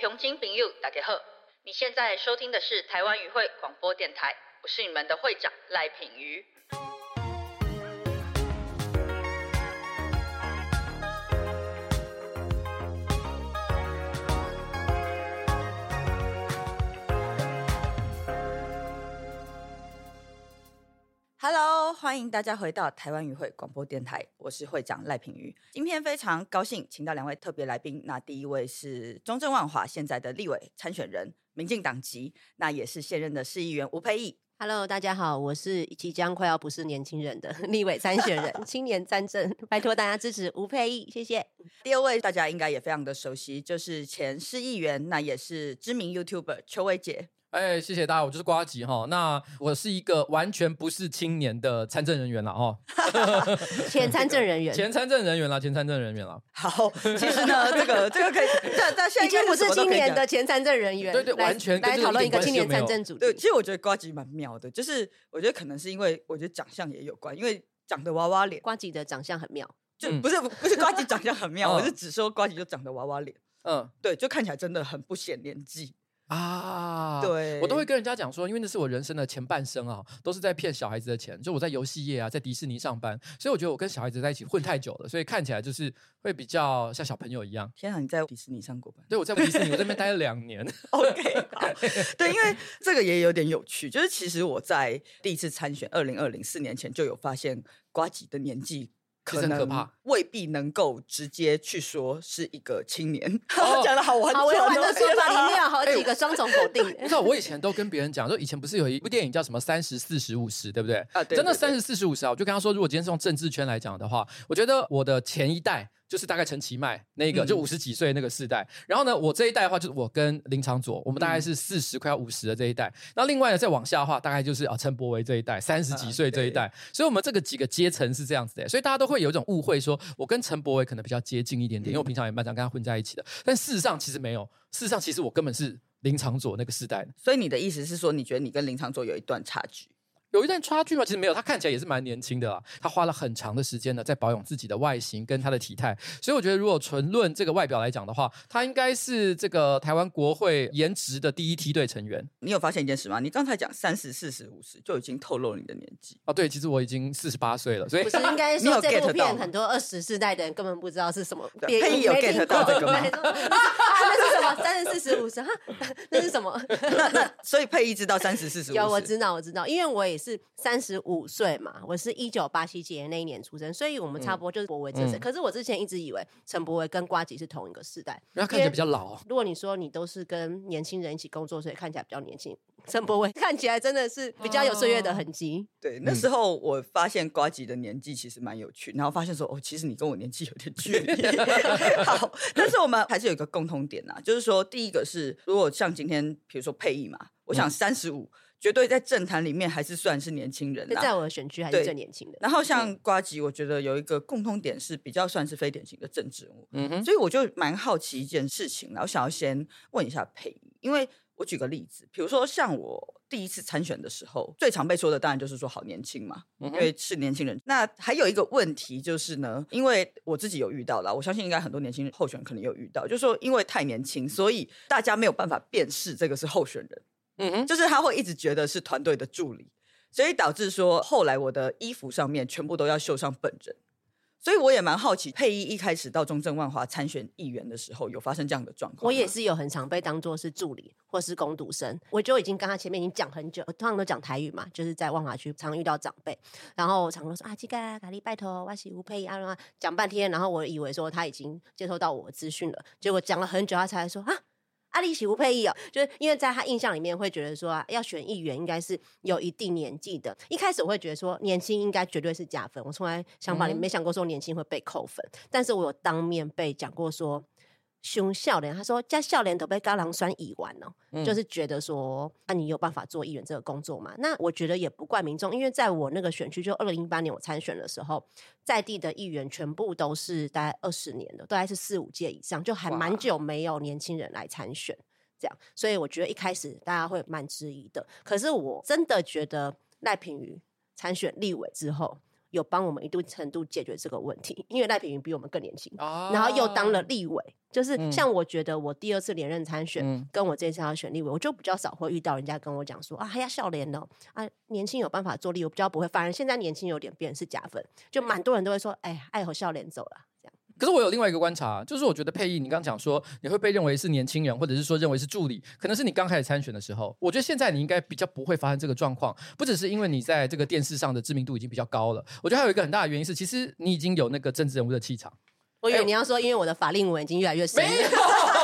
乡亲朋友，大家好！你现在收听的是台湾语会广播电台，我是你们的会长赖品瑜。欢迎大家回到台湾语会广播电台，我是会长赖品瑜。今天非常高兴，请到两位特别来宾。那第一位是中正万华现在的立委参选人，民进党籍，那也是现任的市议员吴佩义。Hello，大家好，我是即将快要不是年轻人的 立委参选人，青年参政，拜托大家支持吴佩义，谢谢。第二位大家应该也非常的熟悉，就是前市议员，那也是知名 YouTuber 邱薇姐。哎，谢谢大家，我就是瓜吉哈。那我是一个完全不是青年的参政人员了哦，前参政人员。前参政人员啦，前参政人员啦。好，其实呢，这个这个可以，这这现在已经不是青年的前参政人员，对对来完全来讨论一个青年参政主对，其实我觉得瓜吉蛮妙的，就是我觉得可能是因为我觉得长相也有关，因为长得娃娃脸，瓜吉的长相很妙，嗯就不是、不是瓜吉长相很妙，嗯我是只说瓜吉就长得娃娃脸，嗯。对，就看起来真的很不显年纪。啊，对我都会跟人家讲说，因为那是我人生的前半生啊，都是在骗小孩子的钱。就我在游戏业啊，在迪士尼上班，所以我觉得我跟小孩子在一起混太久了，所以看起来就是会比较像小朋友一样。天啊，你在迪士尼上过班对，我在迪士尼，我这边待了两年。OK，好，对，因为这个也有点有趣，就是其实我在第一次参选二零二零四年前就有发现瓜吉的年纪。可能怕未必能够直接去说是一个青年，哦讲的好婉转好委婉的哦说法里面有 好几个双重否定。你 知道我以前都跟别人讲，说以前不是有一部电影叫什么三十四十五十，对不对？啊真的三十四十五十啊，我就跟他说，如果今天是用政治圈来讲的话，我觉得我的前一代。就是大概陈其迈那个，嗯就五十几岁那个世代。然后呢，我这一代的话，就是我跟林长佐，我们大嗯概是四十快要五十的这一代。那另外呢，再往下的话，大概就是啊陈柏维这一代，三十几岁这一代。所以我们这个几个阶层是这样子的，所以大家都会有一种误会，说我跟陈柏维可能比较接近一点点，因为我平常也蛮常跟他混在一起的。但事实上其实没有，事实上其实我根本是林长佐那个世代。所以你的意思是说，你觉得你跟林长佐有一段差距？有一段差距吗？其实没有，他看起来也是蛮年轻的啦。他花了很长的时间呢，在保养自己的外形跟他的体态。所以我觉得，如果纯论这个外表来讲的话，他应该是这个台湾国会颜值的第一梯队成员。你有发现一件事吗？你刚才讲三十、四十、五十，就已经透露你的年纪。哦，对，其实我已经四十八岁了，所以不是应该说 这部片很多二十世代的人根本不知道是什么，配音有 get 到这个吗啊，那是什么？三十四十五十哈，那是什么？那那所以配音知道三十、四十、五十。有，我知道，我知道，因为我也是三十五岁嘛，我是一九八七年那一年出生，所以我们差不多就是博维这世。嗯可是我之前一直以为陈柏维跟瓜吉是同一个世代，然后看起来比较老。如果你说你都是跟年轻人一起工作，所以看起来比较年轻，陈柏伟 看起来真的是比较有岁月的痕迹。对，那时候我发现瓜吉的年纪其实蛮有趣，然后发现说哦，其实你跟我年纪有点距离。好，但是我们还是有一个共同点啊，就是说第一个是，如果像今天比如说配音嘛，我想三十五绝对在政坛里面还是算是年轻人啦。在我的选区还是最年轻的。然后像瓜吉，我觉得有一个共通点是比较算是非典型的政治人物，嗯哼，所以我就蛮好奇一件事情，然后想要先问一下佩仪，因为我举个例子，比如说像我第一次参选的时候，最常被说的当然就是说好年轻嘛，因为是年轻人。那还有一个问题就是呢，因为我自己有遇到了，我相信应该很多年轻人候选人可能有遇到，就是说因为太年轻，所以大家没有办法辨识这个是候选人。嗯哼，就是他会一直觉得是团队的助理，所以导致说后来我的衣服上面全部都要绣上本人。所以我也蛮好奇，佩仪一开始到中正万华参选议员的时候，有发生这样的状况？我也是有很常被当做是助理或是攻读生，我就已经跟他前面已经讲很久，我通常都讲台语嘛，就是在万华区常遇到长辈，然后常常说啊，这个咖喱拜托，我是吴佩仪啊，讲半天，然后我以为说他已经接收到我的资讯了，结果讲了很久，他才说啊。阿里喜不配意哦，就是因为在他印象里面会觉得说啊，要选议员应该是有一定年纪的。一开始我会觉得说年轻应该绝对是加分，我从来想法里没想过说年轻会被扣分，但是我有当面被讲过说。凶笑脸，他说加笑脸都被高狼酸已完哦，就是觉得说，那、你有办法做议员这个工作吗？那我觉得也不怪民众，因为在我那个选区，就二零一八年我参选的时候，在地的议员全部都是大概二十年的，大概是四五届以上，就还蛮久没有年轻人来参选。这样，所以我觉得一开始大家会蛮质疑的。可是我真的觉得赖品妤参选立委之后，有帮我们一定程度解决这个问题，因为赖品妤比我们更年轻，啊然后又当了立委，就是嗯像我觉得我第二次连任参选，嗯跟我这次要选立委，我就比较少会遇到人家跟我讲说啊，还要笑脸哦，啊，年轻有办法做立委，我比较不会。反而现在年轻有点变是加分，就蛮多人都会说，哎，爱和笑脸走了。可是我有另外一个观察，就是我觉得佩仪，你刚刚讲说你会被认为是年轻人，或者是说认为是助理，可能是你刚开始参选的时候。我觉得现在你应该比较不会发生这个状况，不只是因为你在这个电视上的知名度已经比较高了，我觉得还有一个很大的原因是，其实你已经有那个政治人物的气场。我以哎为你要说，因为我的法令纹已经越来越深没有了，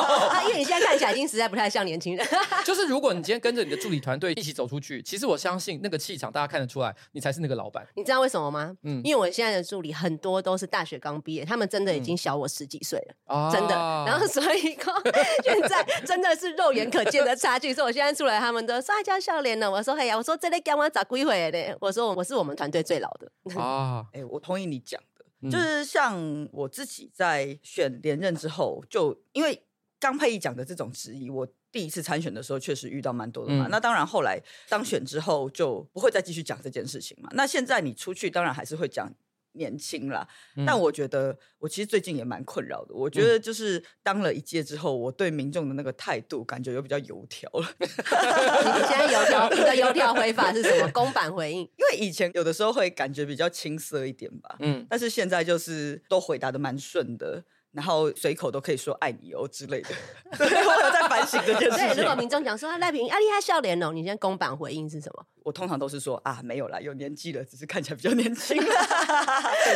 啊，因为你现在看起来已经实在不太像年轻人。就是如果你今天跟着你的助理团队一起走出去，其实我相信那个气场大家看得出来，你才是那个老板。你知道为什么吗？嗯因为我现在的助理很多都是大学刚毕业，他们真的已经小我十几岁了。啊真的。然后所以说 现在真的是肉眼可见的差距。所以我现在出来，他们都说啊叫笑脸了。我说嘿呀，我说这类干我咋归回的？我说我是我们团队最老的。啊，哎、我同意你讲的，嗯就是像我自己在选连任之后，就因为刚佩仪讲的这种质疑，我第一次参选的时候确实遇到蛮多的嘛。嗯那当然后来当选之后就不会再继续讲这件事情嘛。那现在你出去当然还是会讲。年轻啦，嗯但我觉得我其实最近也蛮困扰的。我觉得就是当了一届之后，我对民众的那个态度感觉又比较油条了。你现在油条你的油条回法是什么？公版回应。因为以前有的时候会感觉比较青涩一点吧，嗯，但是现在就是都回答的蛮顺的，然后随口都可以说爱你哦之类的。对，我有在反省这件 对，事如果。民众讲说啊赖平啊，你还笑脸哦，你现在公版回应是什么？我通常都是说啊，没有啦，有年纪了，只是看起来比较年轻。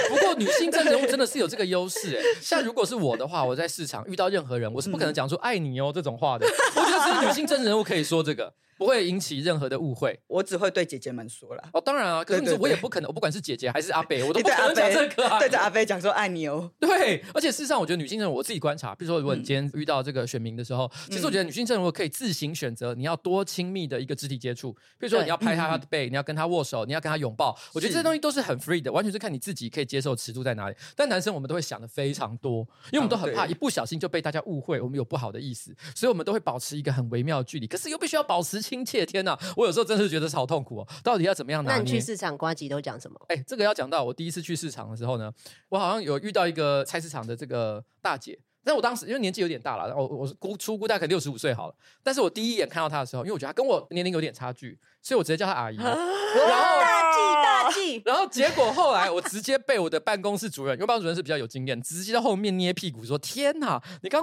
不过女性政治人物真的是有这个优势哎，像如果是我的话，我在市场遇到任何人，我是不可能讲出爱你哦这种话的。我觉得只有女性政治人物可以说这个，不会引起任何的误会。我只会对姐姐们说了。哦，当然啊，可是我也不可能，我不管是姐姐还是阿北，我都 不可能讲这个啊。对着阿飞讲说爱你哦。对，而且事实上，我觉得女性政治人物，我自己观察，比如说，如果你今天遇到这个选民的时候，其实我觉得女性政治人物可以自行选择你要多亲密的一个肢体接触，比如说你要拍他的背，你要跟他握手，你要跟他拥抱，我觉得这些东西都是很 free 的，完全是看你自己可以接受尺度在哪里。但男生我们都会想的非常多，因为我们都很怕一不小心就被大家误会，我们有不好的意思，所以我们都会保持一个很微妙的距离，可是又必须要保持亲切。天哪，我有时候真是觉得好痛苦哦，到底要怎么样拿捏？那你去市场瓜吉都讲什么？哎，这个要讲到我第一次去市场的时候呢，我好像有遇到一个菜市场的这个大姐，但我当时因为年纪有点大了，我我是估出估大概六十五岁好了，但是我第一眼看到她的时候，因为我觉得她跟我年龄有点差距，所以我直接叫她阿姨。然后大忌大忌，然后结果后来我直接被我的办公室主任，因为办公室主任是比较有经验，直接在后面捏屁股说：“天哪，你刚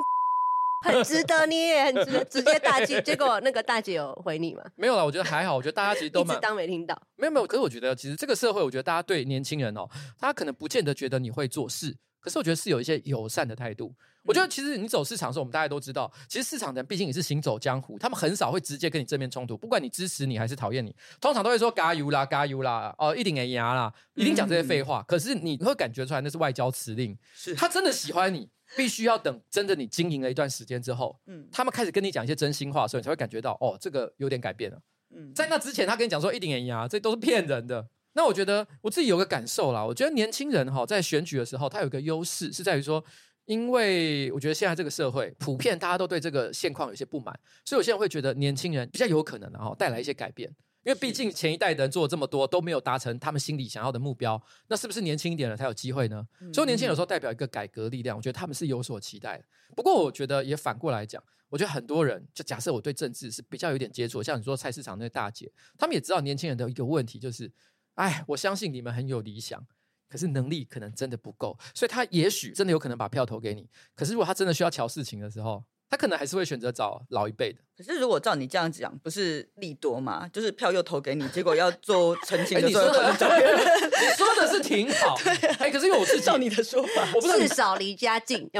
很值得你也，很值得，直接大忌。结果那个大姐有回你吗？没有了。”我觉得还好，我觉得大家其实都 一直蛮当没听到。没有没有。可是我觉得其实这个社会，我觉得大家对年轻人哦，他可能不见得觉得你会做事，可是我觉得是有一些友善的态度。我觉得其实你走市场的时候，我们大家都知道，其实市场人毕竟也是行走江湖，他们很少会直接跟你正面冲突，不管你支持你还是讨厌你，通常都会说加油啦，加油啦，哦，一定给牙啦，一定讲这些废话。可是你会感觉出来那是外交辞令，是他真的喜欢你，必须要等真的你经营了一段时间之后，嗯他们开始跟你讲一些真心话的时候，你才会感觉到哦，这个有点改变了。嗯，在那之前，他跟你讲说一定眼牙，这都是骗人的。那我觉得我自己有个感受啦，我觉得年轻人哈在选举的时候，他有一个优势是在于说，因为我觉得现在这个社会普遍大家都对这个现况有些不满，所以有些人会觉得年轻人比较有可能然后带来一些改变。因为毕竟前一代的人做了这么多都没有达成他们心里想要的目标，那是不是年轻一点的才有机会呢？所以年轻人有时候代表一个改革力量，我觉得他们是有所期待的。不过我觉得也反过来讲，我觉得很多人就假设我对政治是比较有点接触，像你说菜市场那些大姐，他们也知道年轻人的一个问题就是，哎，我相信你们很有理想。可是能力可能真的不够，所以他也许真的有可能把票投给你。可是如果他真的需要瞧事情的时候，他可能还是会选择找老一辈的。可是如果照你这样讲，不是利多吗？就是票又投给你，结果要做 澄清哎，的时候，你说的是挺好，哎，可是因为我自己，照你的说法，我不知道至少离家近？哎、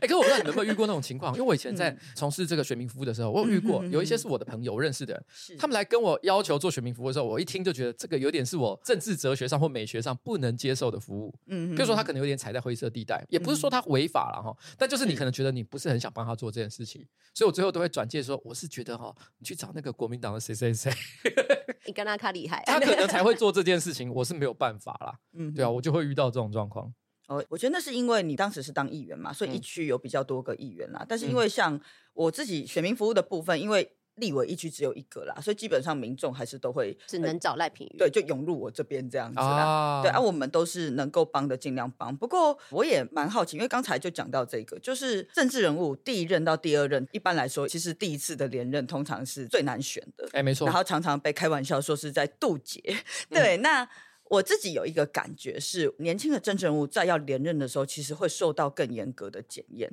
可是我不知道你们有没有遇过那种情况，因为我以前在嗯从事这个选民服务的时候，我有遇过有一些是我的朋友，认识的他们来跟我要求做选民服务的时候，我一听就觉得这个有点是我政治哲学上或美学上不能接受的服务。嗯比如说他可能有点踩在灰色地带，也不是说他违法了哈，但就是你可能觉得你不是很想帮他做这件事情，所以我最后都会转介说，我是觉得哈，你去找那个国民党的谁谁谁，你跟他他厉害，他可能才会做这件事情，我是没有办法啦。嗯对啊，我就会遇到这种状况。哦，我觉得那是因为你当时是当议员嘛，所以一嗯区有比较多个议员啦。但是因嗯为像我自己选民服务的部分，因为立委一区只有一个啦，所以基本上民众还是都会只能找赖品妤。对，就涌入我这边这样子啦。啊对啊，我们都是能够帮的尽量帮。不过我也蛮好奇，因为刚才就讲到这个，就是政治人物第一任到第二任，一般来说，其实第一次的连任通常是最难选的。哎，没错然，后常常被开玩笑说是在渡劫。对，那我自己有一个感觉是，年轻的政治人物在要连任的时候，其实会受到更严格的检验。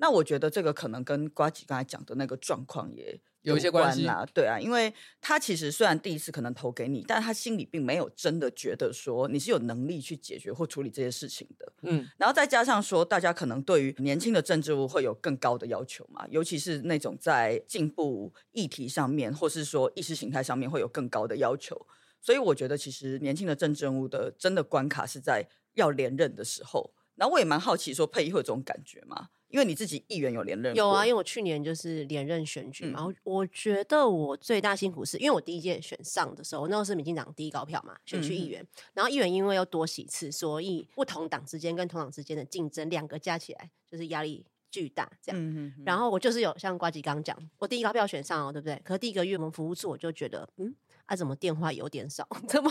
那我觉得这个可能跟瓜吉刚才讲的那个状况也有一些关系啦，对啊，因为他其实虽然第一次可能投给你，但他心里并没有真的觉得说你是有能力去解决或处理这些事情的。嗯，然后再加上说，大家可能对于年轻的政治物会有更高的要求嘛，尤其是那种在进步议题上面，或是说意识形态上面会有更高的要求。所以我觉得，其实年轻的政治人物的真的关卡是在要连任的时候。然后我也蛮好奇，说佩仪会有这种感觉吗？因为你自己议员有连任过，有啊，因为我去年就是连任选举嘛，嗯我我觉得我最大辛苦是因为我第一届选上的时候，那时候是民进党第一高票嘛，选区议嗯员，然后议员因为要多席次，所以不同党之间跟同党之间的竞争，两个加起来就是压力巨大这样。然后我就是有像瓜吉刚刚讲，我第一高票选上哦，对不对？可是第一个月我们服务处我就觉得，嗯，啊怎么电话有点少？怎么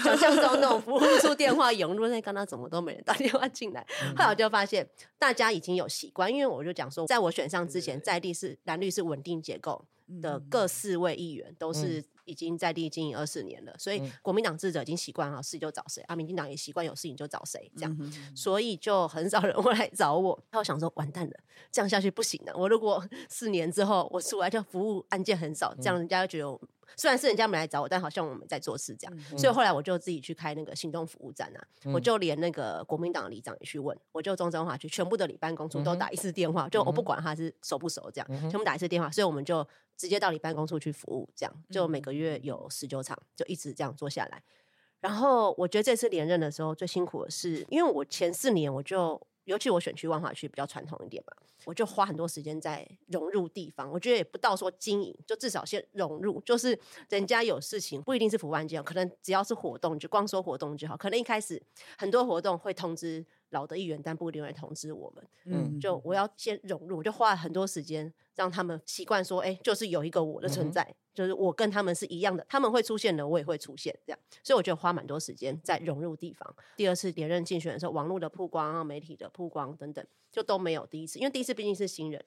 想象中那种服务处电话涌入，那刚刚怎么都没人打电话进来？后来我就发现大家已经有习惯，因为我就讲说，在我选上之前，在地是蓝绿是稳定结构的各四位议员都是已经在地经营二十年了，所以国民党智者已经习惯好事就找谁，啊，民进党也习惯有事情就找谁这样。嗯所以就很少人 会来找我。那我想说，完蛋了，这样下去不行的。我如果 四年之后我出来就服务案件很少，这样人家就觉得我虽然是人家没来找我，但好像我们在做事这样。所以后来我就自己去开那个行动服务站啊，我就连那个国民党的里长也去问，我就中正华区全部的里办公处都打一次电话，就我不管他是熟不熟这样，全部打一次电话，所以我们就直接到你办公处去服务，这样就每个月有十九场，就一直这样做下来。然后我觉得这次连任的时候最辛苦的是，因为我前四年我就，尤其我选区万华区比较传统一点嘛，我就花很多时间在融入地方。我觉得也不到说经营，就至少先融入，就是人家有事情不一定是服务案件，可能只要是活动，就光说活动就好。可能一开始很多活动会通知老的议员，但不一定会通知我们。嗯，就我要先融入，我就花了很多时间让他们习惯说，哎、就是有一个我的存在，就是我跟他们是一样的，他们会出现的，我也会出现，这样。所以我觉得花蛮多时间在融入地方。第二次连任竞选的时候，网络的曝光啊、媒体的曝光等等，就都没有第一次，因为第一次毕竟是新人。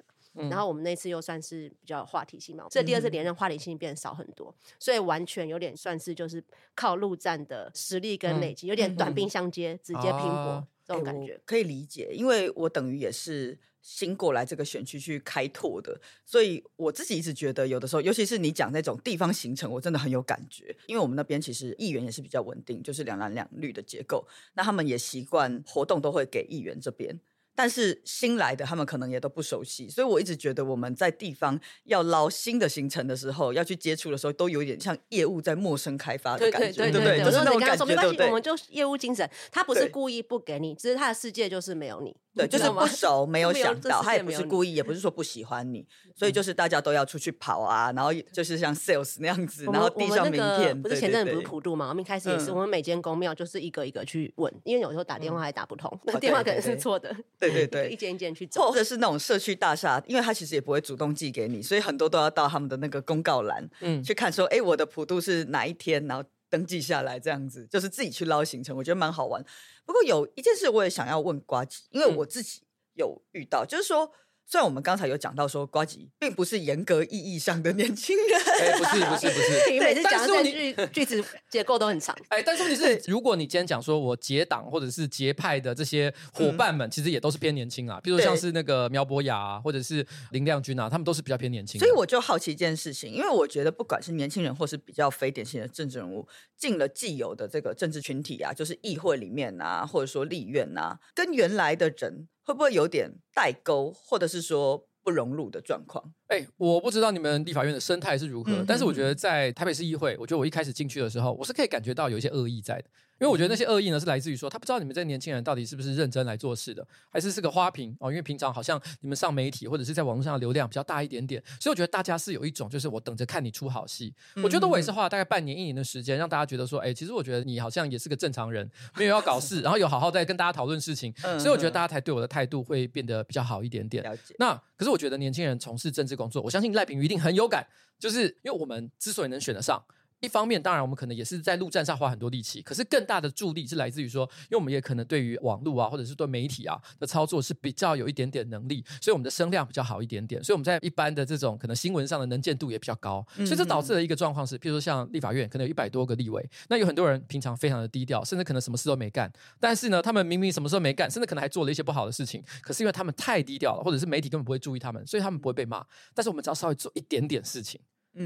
然后我们那次又算是比较有话题性嘛，所以第二次连任话题性变得少很多，所以完全有点算是就是靠陆战的实力跟累积，有点短兵相接，直接拼搏啊这种感觉。可以理解，因为我等于也是新过来这个选区去开拓的，所以我自己一直觉得，有的时候，尤其是你讲那种地方形成，我真的很有感觉。因为我们那边其实议员也是比较稳定，就是两蓝两绿的结构，那他们也习惯活动都会给议员这边。但是新来的他们可能也都不熟悉，所以我一直觉得我们在地方要捞新的行程的时候，要去接触的时候，都有一点像业务在陌生开发的感觉，对对不对？对，就是那种我跟他说没关系，感觉对不对我们就业务精神，他不是故意不给你，只是他的世界就是没有你，对，就是不 熟，没有想到，他也不是故意，也不是说不喜欢你，所以就是大家都要出去跑啊，然后就是像 sales 那样子，然后递上名片，不是前阵子不是普渡嘛？我们一开始也是，嗯我们每间公庙就是一个一个去问，因为有时候打电话还打不通，那哦电话可能是错的，对对对一对。间一间去找或。者是那种社区大厦，因为他其实也不会主动寄给你，所以很多都要到他们的那个公告栏，嗯嗯，去看说，哎，我的普渡是哪一天，然后登记下来，这样子就是自己去捞行程，我觉得蛮好玩。不过有一件事我也想要问瓜吉，因为嗯我自己有遇到，就是说，虽然我们刚才有讲到说瓜吉并不是严格意义上的年轻人，哎，不是不是不是，你 每次讲的这句句子结构都很长，哎，但是问题是，如果你今天讲说我结党或者是结派的这些伙伴们，其实也都是偏年轻啊，比如像是那个苗博雅啊，或者是林亮君啊，他们都是比较偏年轻。所以我就好奇一件事情，因为我觉得不管是年轻人或是比较非典型的政治人物，进了既有的这个政治群体啊，就是议会里面啊，或者说立院啊，跟原来的人会不会有点代沟，或者是说不融入的状况？哎、我不知道你们立法院的生态是如何，嗯但是我觉得在台北市议会，我觉得我一开始进去的时候，我是可以感觉到有一些恶意在的。因为我觉得那些恶意呢，是来自于说他不知道你们这些年轻人到底是不是认真来做事的，还是是个花瓶哦。因为平常好像你们上媒体或者是在网络上的流量比较大一点点，所以我觉得大家是有一种就是我等着看你出好戏。我觉得我也是花了大概半年一年的时间，让大家觉得说，哎、其实我觉得你好像也是个正常人，没有要搞事，然后有好好在跟大家讨论事情，嗯所以我觉得大家才对我的态度会变得比较好一点点。了解，那可是我觉得年轻人从事政治治工作，我相信赖品瑜一定很有感，就是因为我们之所以能选得上。一方面，当然我们可能也是在陆战上花很多力气，可是更大的助力是来自于说，因为我们也可能对于网络啊，或者是对媒体啊的操作是比较有一点点能力，所以我们的声量比较好一点点，所以我们在一般的这种可能新闻上的能见度也比较高，所以这导致了一个状况是，譬如说像立法院可能有一百多个立委，那有很多人平常非常的低调，甚至可能什么事都没干，但是呢，他们明明什么事都没干，甚至可能还做了一些不好的事情，可是因为他们太低调了，或者是媒体根本不会注意他们，所以他们不会被骂，但是我们只要稍微做一点点事情。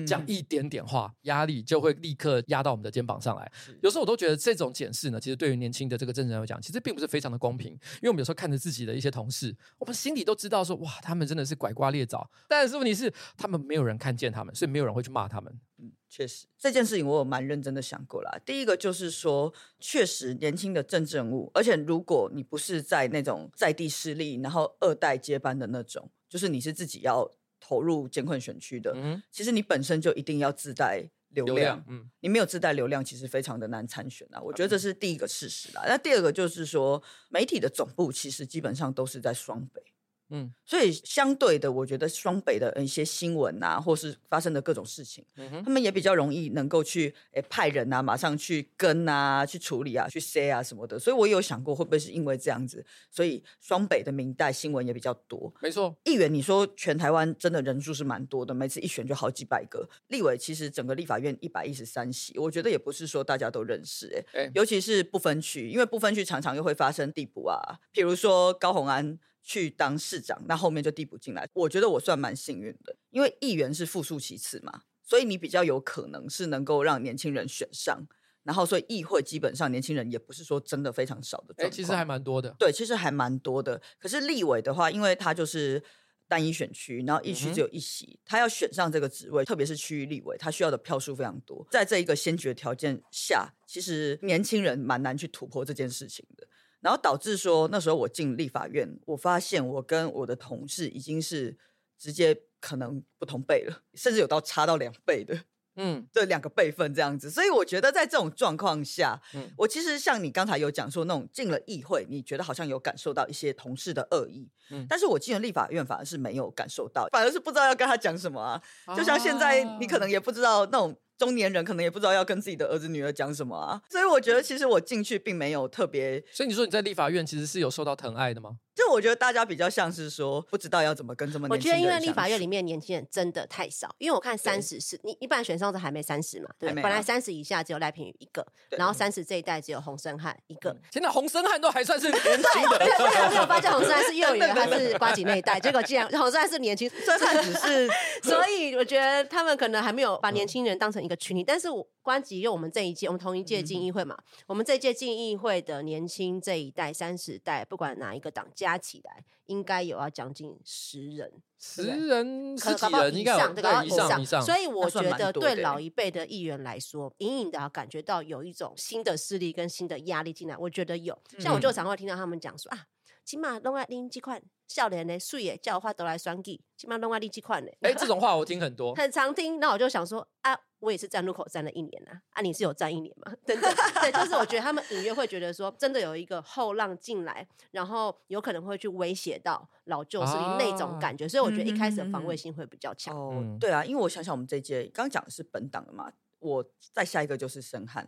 讲一点点话，压力就会立刻压到我们的肩膀上来。有时候我都觉得这种检视呢，其实对于年轻的这个政治人来讲，其实并不是非常的公平。因为我们有时候看着自己的一些同事，我们心里都知道说，哇，他们真的是拐瓜裂枣。但是问题是，他们没有人看见他们，所以没有人会去骂他们。嗯，确实这件事情我有蛮认真的想过啦。第一个就是说，确实年轻的政治人物，而且如果你不是在那种在地势力，然后二代接班的那种，就是你是自己要。投入监困选区的，其实你本身就一定要自带流量，嗯，你没有自带流量，其实非常的难参选啊。我觉得这是第一个事实啦。那第二个就是说，媒体的总部其实基本上都是在双北。嗯，所以相对的，我觉得双北的一些新闻啊，或是发生的各种事情，他们也比较容易能够去诶派人啊，马上去跟啊，去处理啊，去 say 啊什么的。所以我有想过，会不会是因为这样子，所以双北的明代新闻也比较多。没错，议员你说全台湾真的人数是蛮多的，每次一选就好几百个。立委其实整个立法院一百一十三席，我觉得也不是说大家都认识诶，尤其是不分区，因为不分区常常又会发生地补啊，比如说高鸿安。去当市长，那后面就递补进来。我觉得我算蛮幸运的，因为议员是复数其次嘛，所以你比较有可能是能够让年轻人选上。然后，所以议会基本上年轻人也不是说真的非常少的。哎，其实还蛮多的。对，其实还蛮多的。可是立委的话，因为他就是单一选区，然后一区只有一席，他要选上这个职位，特别是区域立委，他需要的票数非常多。在这一个先决条件下，其实年轻人蛮难去突破这件事情的。然后导致说那时候我进立法院，我发现我跟我的同事已经是直接可能不同辈了，甚至有到差到两倍的，嗯，这两个辈分这样子。所以我觉得在这种状况下，嗯，我其实像你刚才有讲说那种进了议会，你觉得好像有感受到一些同事的恶意，嗯，但是我进了立法院反而是没有感受到，反而是不知道要跟他讲什么啊。就像现在你可能也不知道那种。中年人可能也不知道要跟自己的儿子女儿讲什么啊，所以我觉得其实我进去并没有特别。所以你说你在立法院其实是有受到疼爱的吗？就我觉得大家比较像是说不知道要怎么跟这么。我觉得因为立法院里面年轻人真的太少，因为我看三十是你一般选上是还没三十嘛，对，本来三十以下只有赖品宇一个，然后三十这一代只有洪生汉一个。现在洪生汉都还算是年轻的，对，没有发现洪生汉是幼儿园还是瓜子那一代，结果竟然洪生汉是年轻，生汉只是，所以我觉得他们可能还没有把年轻人当成一个群体，但是我。关吉用我们这一届，我们同一届进议会嘛，我们这届进议会的年轻这一代、三十代，不管哪一个党加起来，应该有要将近十人，十人、十几人应该有以上以上。所以我觉得对老一辈的议员来说，隐隐的感觉到有一种新的势力跟新的压力进来。我觉得有，像我就常会听到他们讲说啊，起码弄爱拎几块，笑脸呢，水耶，叫话都来双计，起码弄爱拎几块呢。哎，这种话我听很多，很常听。那我就想说啊。我也是站路口站了一年啊，啊，你是有站一年吗？等等，对，就是我觉得他们隐约会觉得说，真的有一个后浪进来，然后有可能会去威胁到老旧势力那种感觉，所以我觉得一开始的防卫性会比较强。哦，对啊，因为我想想，我们这届刚讲的是本党的嘛，我再下一个就是申汉。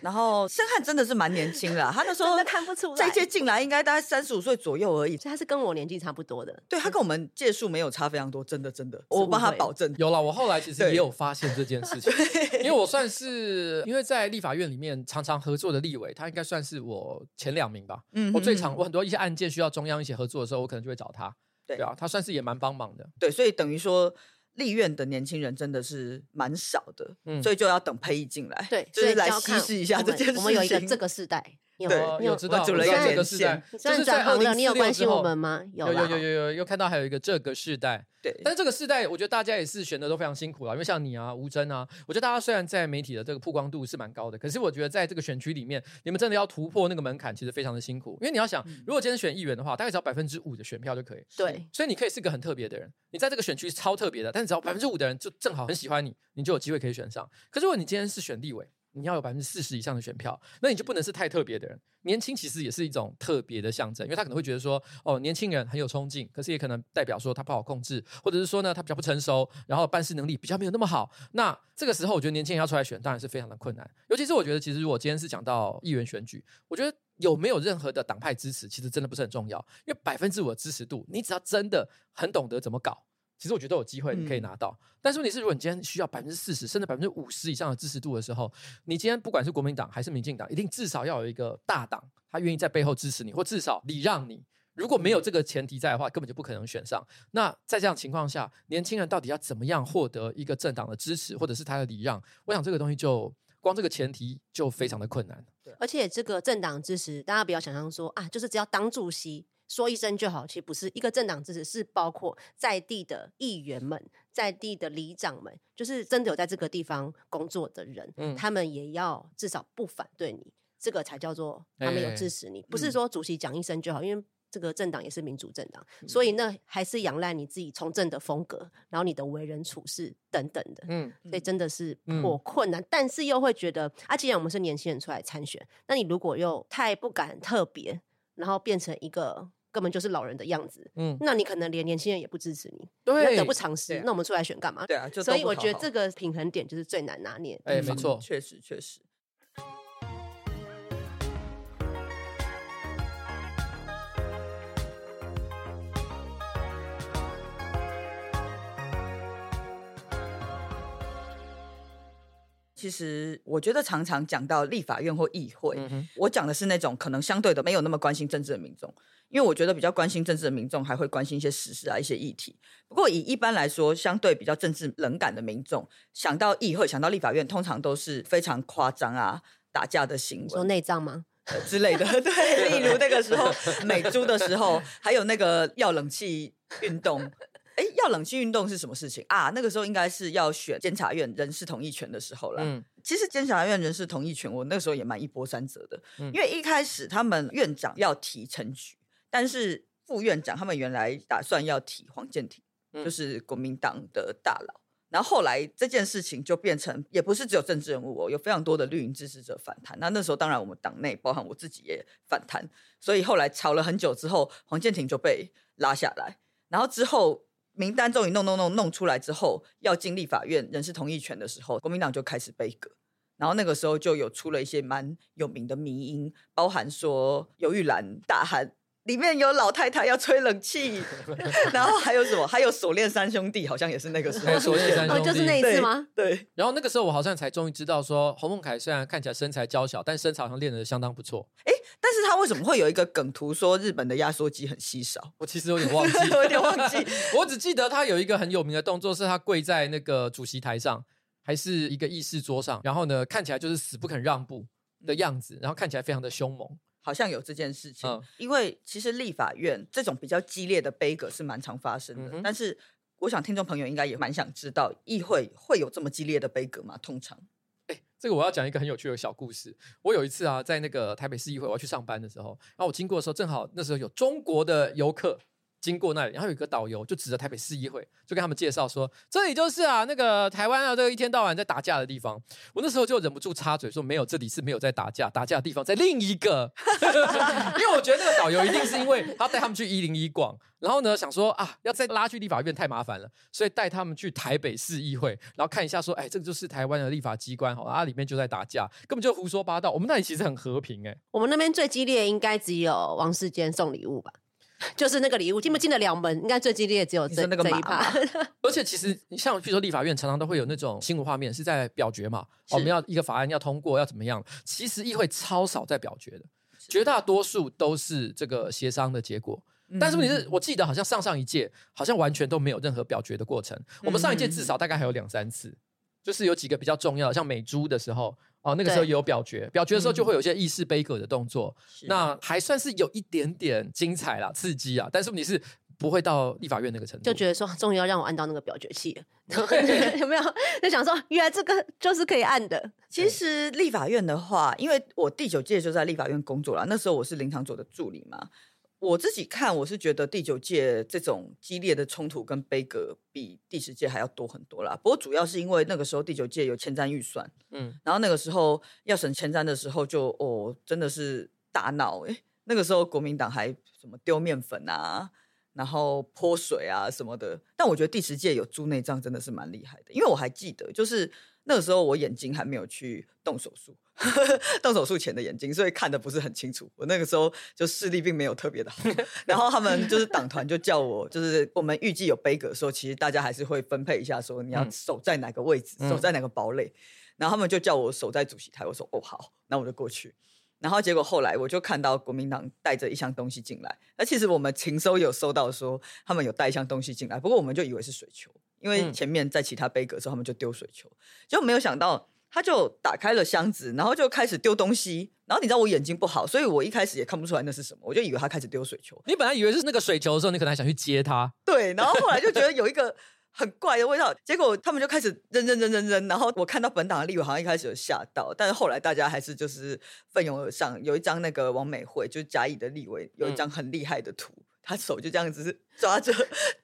然后申汉真的是蛮年轻的，他那时候看不出来，这届进来应该大概三十五岁左右而已，他是跟我年纪差不多的。对他跟我们届数没有差非常多，真的真的，我帮他保证。有了，我后来其实也有发现这件事情，因为我算是因为在立法院里面常常合作的立委，他应该算是我前两名吧。嗯，我最常我很多一些案件需要中央一起合作的时候，我可能就会找他。对啊，他算是也蛮帮忙的。对，所以等于说。立院的年轻人真的是蛮少的，所以就要等配役进来，对，就是来稀释一下这件事情。我们有一个这个世代。有有知道，就了这个世代，就是在二零四六之后吗？有有有有有，又看到还有一个这个世代，对。但是这个世代，我觉得大家也是选的都非常辛苦了，因为像你啊，吴真啊，我觉得大家虽然在媒体的这个曝光度是蛮高的，可是我觉得在这个选区里面，你们真的要突破那个门槛，其实非常的辛苦。因为你要想，如果今天选议员的话，大概只要百分之五的选票就可以。对。所以你可以是个很特别的人，你在这个选区超特别的，但是只要百分之五的人就正好很喜欢你，你就有机会可以选上。可是如果你今天是选立委。你要有百分之四十以上的选票，那你就不能是太特别的人。年轻其实也是一种特别的象征，因为他可能会觉得说，哦，年轻人很有冲劲，可是也可能代表说他不好控制，或者是说呢，他比较不成熟，然后办事能力比较没有那么好。那这个时候，我觉得年轻人要出来选，当然是非常的困难。尤其是我觉得，其实如果今天是讲到议员选举，我觉得有没有任何的党派支持，其实真的不是很重要，因为百分之五的支持度，你只要真的很懂得怎么搞。其实我觉得都有机会你可以拿到，但是问题是，如果你今天需要百分之四十甚至百分之五十以上的支持度的时候，你今天不管是国民党还是民进党，一定至少要有一个大党，他愿意在背后支持你，或至少礼让你。如果没有这个前提在的话，根本就不可能选上。那在这样情况下，年轻人到底要怎么样获得一个政党的支持，或者是他的礼让？我想这个东西就光这个前提就非常的困难。而且这个政党支持，大家不要想象说啊，就是只要当主席。说一声就好，其实不是一个政党支持，是包括在地的议员们、在地的里长们，就是真的有在这个地方工作的人，他们也要至少不反对你，这个才叫做他们有支持你。不是说主席讲一声就好，因为这个政党也是民主政党，所以那还是仰赖你自己从政的风格，然后你的为人处事等等的。嗯，所以真的是颇困难，但是又会觉得啊，既然我们是年轻人出来参选，那你如果又太不敢特别，然后变成一个。根本就是老人的样子，嗯，那你可能连年轻人也不支持你，对，得不偿失。那我们出来选干嘛？对啊，所以我觉得这个平衡点就是最难拿捏。哎，没错，确实确实。其实我觉得常常讲到立法院或议会，我讲的是那种可能相对的没有那么关心政治的民众。因为我觉得比较关心政治的民众，还会关心一些时事啊、一些议题。不过以一般来说，相对比较政治冷感的民众，想到议会、想到立法院，通常都是非常夸张啊、打架的行为，说内脏吗之类的？对，例如那个时候美猪的时候，还有那个要冷气运动。哎，要冷气运动是什么事情啊？那个时候应该是要选监察院人事同意权的时候了。嗯，其实监察院人事同意权，我那个时候也蛮一波三折的，嗯因为一开始他们院长要提陈菊。但是副院长他们原来打算要提黄建庭，就是国民党的大佬。然后后来这件事情就变成，也不是只有政治人物哦，有非常多的绿营支持者反弹。那那时候当然我们党内，包含我自己也反弹。所以后来吵了很久之后，黄建庭就被拉下来。然后之后名单终于弄弄弄弄出来之后，要经立法院人事同意权的时候，国民党就开始背阁。然后那个时候就有出了一些蛮有名的迷音，包含说尤玉兰大喊。里面有老太太要吹冷气，然后还有什么？还有锁链三兄弟，好像也是那个时候。锁链三兄弟就是那一次吗？对。然后那个时候我好像才终于知道，说洪孟凯虽然看起来身材娇小，但身材好像练得相当不错。哎，但是他为什么会有一个梗图说日本的压缩机很稀少？我其实有点忘记，有点忘记。我只记得他有一个很有名的动作，是他跪在那个主席台上，还是一个议事桌上，然后呢看起来就是死不肯让步的样子，然后看起来非常的凶猛。好像有这件事情，因为其实立法院这种比较激烈的悲歌是蛮常发生的。但是，我想听众朋友应该也蛮想知道，议会会有这么激烈的悲歌吗？通常，哎，这个我要讲一个很有趣的小故事。我有一次啊，在那个台北市议会，我要去上班的时候，然后我经过的时候，正好那时候有中国的游客。经过那里，然后有一个导游就指着台北市议会，就跟他们介绍说：“这里就是啊，那个台湾啊，这个一天到晚在打架的地方。”我那时候就忍不住插嘴说：“没有，这里是没有在打架，打架的地方在另一个。”因为我觉得那个导游一定是因为他带他们去一零一逛，然后呢想说啊，要再拉去立法院太麻烦了，所以带他们去台北市议会，然后看一下说：“哎，这个就是台湾的立法机关，好啊，里面就在打架，根本就胡说八道。”我们那里其实很和平，哎，我们那边最激烈应该只有王世坚送礼物吧。就是那个礼物进不进得了门，应该最激烈只有这那个这一趴。而且其实像比如说立法院常常都会有那种新闻画面是在表决嘛，我们要一个法案要通过要怎么样？其实议会超少在表决的，绝大多数都是这个协商的结果。但是问题是我记得好像上上一届好像完全都没有任何表决的过程，我们上一届至少大概还有两三次，就是有几个比较重要的，像美珠的时候。哦，那个时候也有表决，表决的时候就会有一些意式杯葛的动作，那还算是有一点点精彩啦、刺激啊。但是你是不会到立法院那个程度，就觉得说终于要让我按到那个表决器，有没有？就想说原来这个就是可以按的。其实立法院的话，因为我第九届就在立法院工作了，那时候我是林长佐的助理嘛。我自己看，我是觉得第九届这种激烈的冲突跟悲歌比第十届还要多很多啦。不过主要是因为那个时候第九届有前瞻预算，嗯，然后那个时候要审前瞻的时候就，哦真的是大闹诶、那个时候国民党还什么丢面粉啊，然后泼水啊什么的。但我觉得第十届有猪内脏真的是蛮厉害的，因为我还记得，就是那个时候我眼睛还没有去动手术，动手术前的眼睛，所以看的不是很清楚。我那个时候就视力并没有特别的好，然后他们就是党团就叫我，就是我们预计有杯葛的时候，其实大家还是会分配一下，说你要嗯守在哪个位置，嗯守在哪个堡垒。然后他们就叫我守在主席台，我说哦好，那我就过去。然后结果后来我就看到国民党带着一箱东西进来，那其实我们情收有收到说他们有带一箱东西进来，不过我们就以为是水球，因为嗯前面在其他杯格的时候他们就丢水球，结果没有想到他就打开了箱子，然后就开始丢东西。然后你知道我眼睛不好，所以我一开始也看不出来那是什么，我就以为他开始丢水球。你本来以为是那个水球的时候，你可能还想去接它，对，然后后来就觉得有一个很怪的味道，结果他们就开始扔扔扔扔扔，然后我看到本党的立委好像一开始有吓到，但是后来大家还是就是奋勇而上，有一张那个王美惠就是嘉义的立委有一张很厉害的图。他手就这样子抓着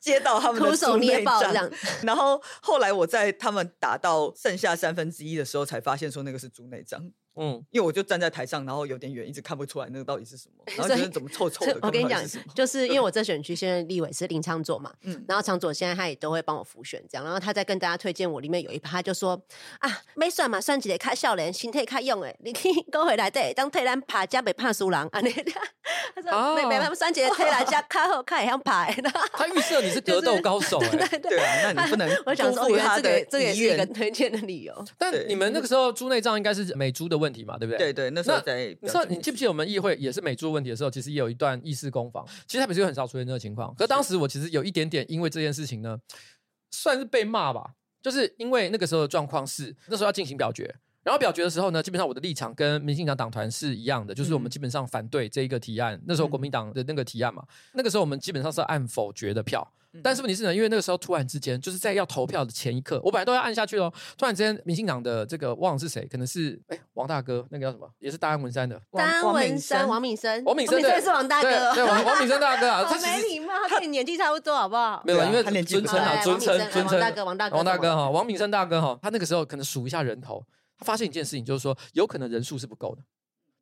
接到他们的徒手捏爆这样，然后后来我在他们打到剩下三分之一的时候，才发现说那个是猪内脏，嗯，因为我就站在台上，然后有点远，一直看不出来那个到底是什么，然后所以觉得怎么臭臭的。我跟你讲就是因为我这选区 现在立委是林昌佐嘛，嗯然后昌佐现在他也都会帮我辅选这样，然后他在跟大家推荐我里面有一趴，他就说啊，没算嘛，算一个较少年，身体较勇诶，你去讲回来对，当退兰爬加北怕输人，啊，你，他哦说没没没，算一个退来加较好，较会晓爬。他预设你是格斗高手哎、对对啊，那你不能我想说，原来这辜负他的个这个也遗是一个推荐的理由。但你们那个时候猪内脏应该是美猪的问题嘛，对不对？对对，那时候那在你知道你记不记得我们议会也是美猪问题的时候，其实也有一段议事攻防。其实台北市有很少出现这个情况，可当时我其实有一点点因为这件事情呢，算是被骂吧，就是因为那个时候的状况是那时候要进行表决。然后表决的时候呢，基本上我的立场跟民进党党团是一样的，就是我们嗯基本上反对这一个提案。那时候国民党的那个提案嘛，那个时候我们基本上是按否决的票。但是问题是呢，因为那个时候突然之间，就是在要投票的前一刻，我本来都要按下去咯，突然之间，民进党的这个忘了是谁，可能是哎王大哥，那个叫什么，也是大安文山的大安文山、王敏生、王敏生，对是王大哥对王 王敏生大哥啊，他没礼貌，他跟你年纪差不多，好不好？没有，因为他年纪不尊称啊，尊称尊称王大哥王大哥王大哥哈，王敏生大哥哈，他那个时候可能数一下人头，他发现一件事情，就是说有可能人数是不够的。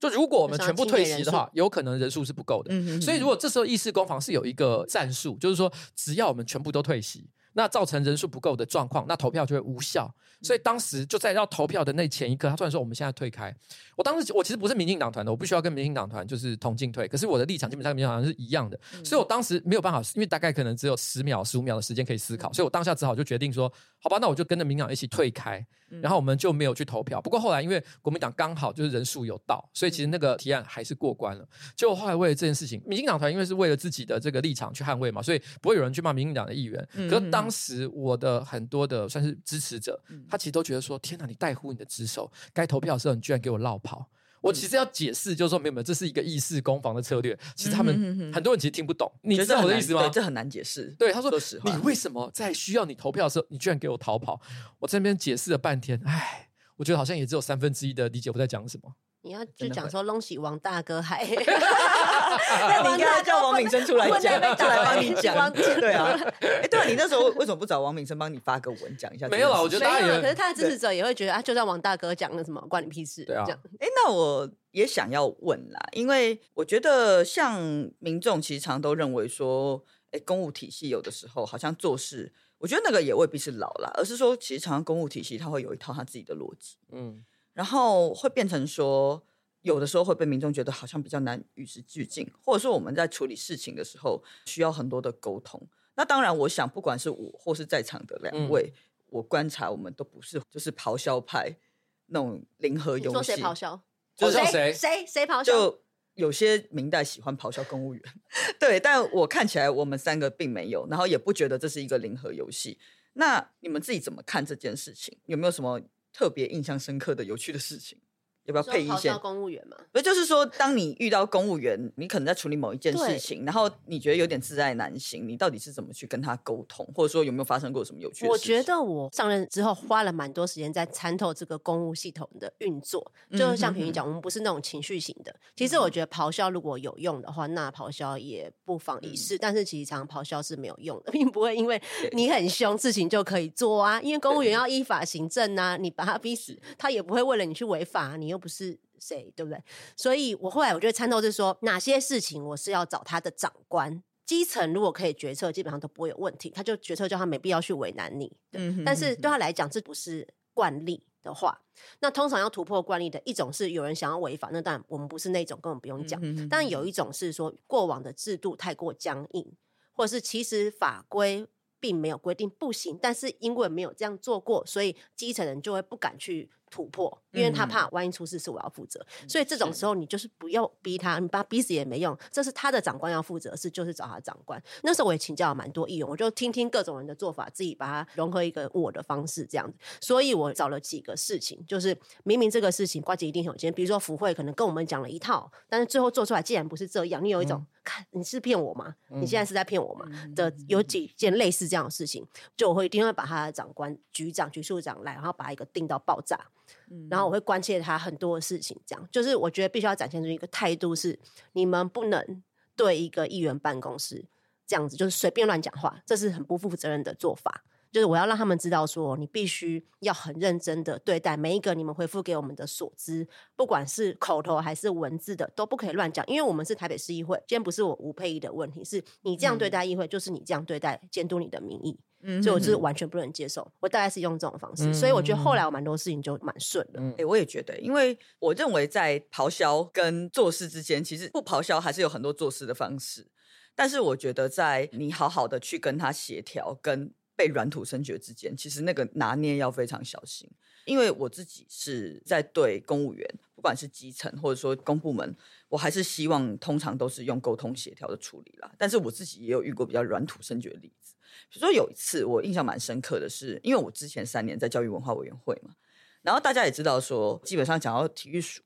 就如果我们全部退席的话，有可能人数是不够的。嗯哼所以如果这时候议事攻防是有一个战术，就是说只要我们全部都退席，那造成人数不够的状况，那投票就会无效。所以当时就在要投票的那前一刻，他突然说我们现在退开。我当时我其实不是民进党团的，我不需要跟民进党团就是同进退，可是我的立场基本上跟民进党团是一样的，所以我当时没有办法，因为大概可能只有十秒、十五秒的时间可以思考，所以我当下只好就决定说，好吧，那我就跟着民进党一起退开，然后我们就没有去投票。不过后来因为国民党刚好就是人数有到，所以其实那个提案还是过关了。结果后来为了这件事情，民进党团因为是为了自己的这个立场去捍卫嘛，所以不会有人去骂民进党的议员。可是当时我的很多的算是支持者，他其实都觉得说：天哪，你带乎你的职守，该投票的时候你居然给我绕跑。我其实要解释，就是说没有没有，这是一个意识攻防的策略。其实他们很多人其实听不懂，你知道我的意思吗？这很难解释。对，他说你为什么在需要你投票的时候，你居然给我逃跑？我这边解释了半天，唉，我觉得好像也只有三分之一的理解我在讲什么。你要就讲说隆喜王大哥还，那你应该要叫王敏生出来讲，被就来帮你王讲。对啊，哎，对啊，你那时候为什么不找王敏生帮你发个文讲一下？没有啊我觉得大家也没有，可是他的支持者也会觉得啊，就算王大哥讲了什么，关你屁事。对啊这样哎，那我也想要问啦，因为我觉得像民众其实常都认为说，哎，公务体系有的时候好像做事，我觉得那个也未必是老啦，而是说其实常常公务体系它会有一套它自己的逻辑，嗯，然后会变成说。有的时候会被民众觉得好像比较难与时俱进，或者说我们在处理事情的时候需要很多的沟通。那当然，我想不管是我或是在场的两嗯位，我观察我们都不是就是咆哮派那种零和游戏说谁戏。咆哮？就是谁谁谁咆哮？就有些明代喜欢咆哮公务员，对，但我看起来我们三个并没有，然后也不觉得这是一个零和游戏。那你们自己怎么看这件事情？有没有什么特别印象深刻的、有趣的事情？要不要配一线说咆哮？公务员嘛，不就是说，当你遇到公务员，你可能在处理某一件事情，然后你觉得有点自在难行，你到底是怎么去跟他沟通，或者说有没有发生过什么有趣的我事情？觉得我上任之后花了蛮多时间在参透这个公务系统的运作。就像平云讲，我们不是那种情绪型的。其实我觉得咆哮如果有用的话，那咆哮也不妨一试。但是其实常常咆哮是没有用的，并不会因为你很凶，事情就可以做啊。因为公务员要依法行政啊，你把他逼死，他也不会为了你去违法，你又不是。谁对不对？所以我后来我就会参透是说，哪些事情我是要找他的长官，基层如果可以决策，基本上都不会有问题。他就决策，叫他没必要去为难你。对嗯哼但是对他来讲，这不是惯例的话，那通常要突破惯例的一种是有人想要违法，那当然我们不是那种，根本不用讲。嗯哼但有一种是说过往的制度太过僵硬，或者是其实法规并没有规定不行，但是因为没有这样做过，所以基层人就会不敢去突破，因为他怕万一出事是我要负责。所以这种时候你就是不要逼他，你把他逼死也没用，这是他的长官要负责，是就是找他的长官。那时候我也请教了蛮多议员，我就听听各种人的做法，自己把它融合一个我的方式这样子。所以我找了几个事情，就是明明这个事情瓜姐一定有经验，比如说福慧可能跟我们讲了一套，但是最后做出来竟然不是这样，你有一种、看你是骗我吗？你现在是在骗我吗？的有几件类似这样的事情，就我会一定会把他的长官、局长、局处长来，然后把一个定到爆炸。然后我会关切他很多事情，这样就是我觉得必须要展现出一个态度是，你们不能对一个议员办公室这样子，就是随便乱讲话，这是很不负责任的做法。就是我要让他们知道说，你必须要很认真的对待每一个你们回复给我们的所知，不管是口头还是文字的，都不可以乱讲，因为我们是台北市议会，今天不是我吴佩仪的问题，是你这样对待议会，就是你这样对待监督你的民意。嗯所以我就是完全不能接受。我大概是用这种方式，所以我觉得后来我蛮多事情就蛮顺的。哎、我也觉得，因为我认为在咆哮跟做事之间，其实不咆哮还是有很多做事的方式。但是我觉得，在你好好的去跟他协调，跟被软土生绝之间，其实那个拿捏要非常小心。因为我自己是在对公务员，不管是基层或者说公部门，我还是希望通常都是用沟通协调的处理啦。但是我自己也有遇过比较软土生绝的例子，比如说有一次我印象蛮深刻的是，因为我之前三年在教育文化委员会嘛，然后大家也知道说，基本上讲到体育署，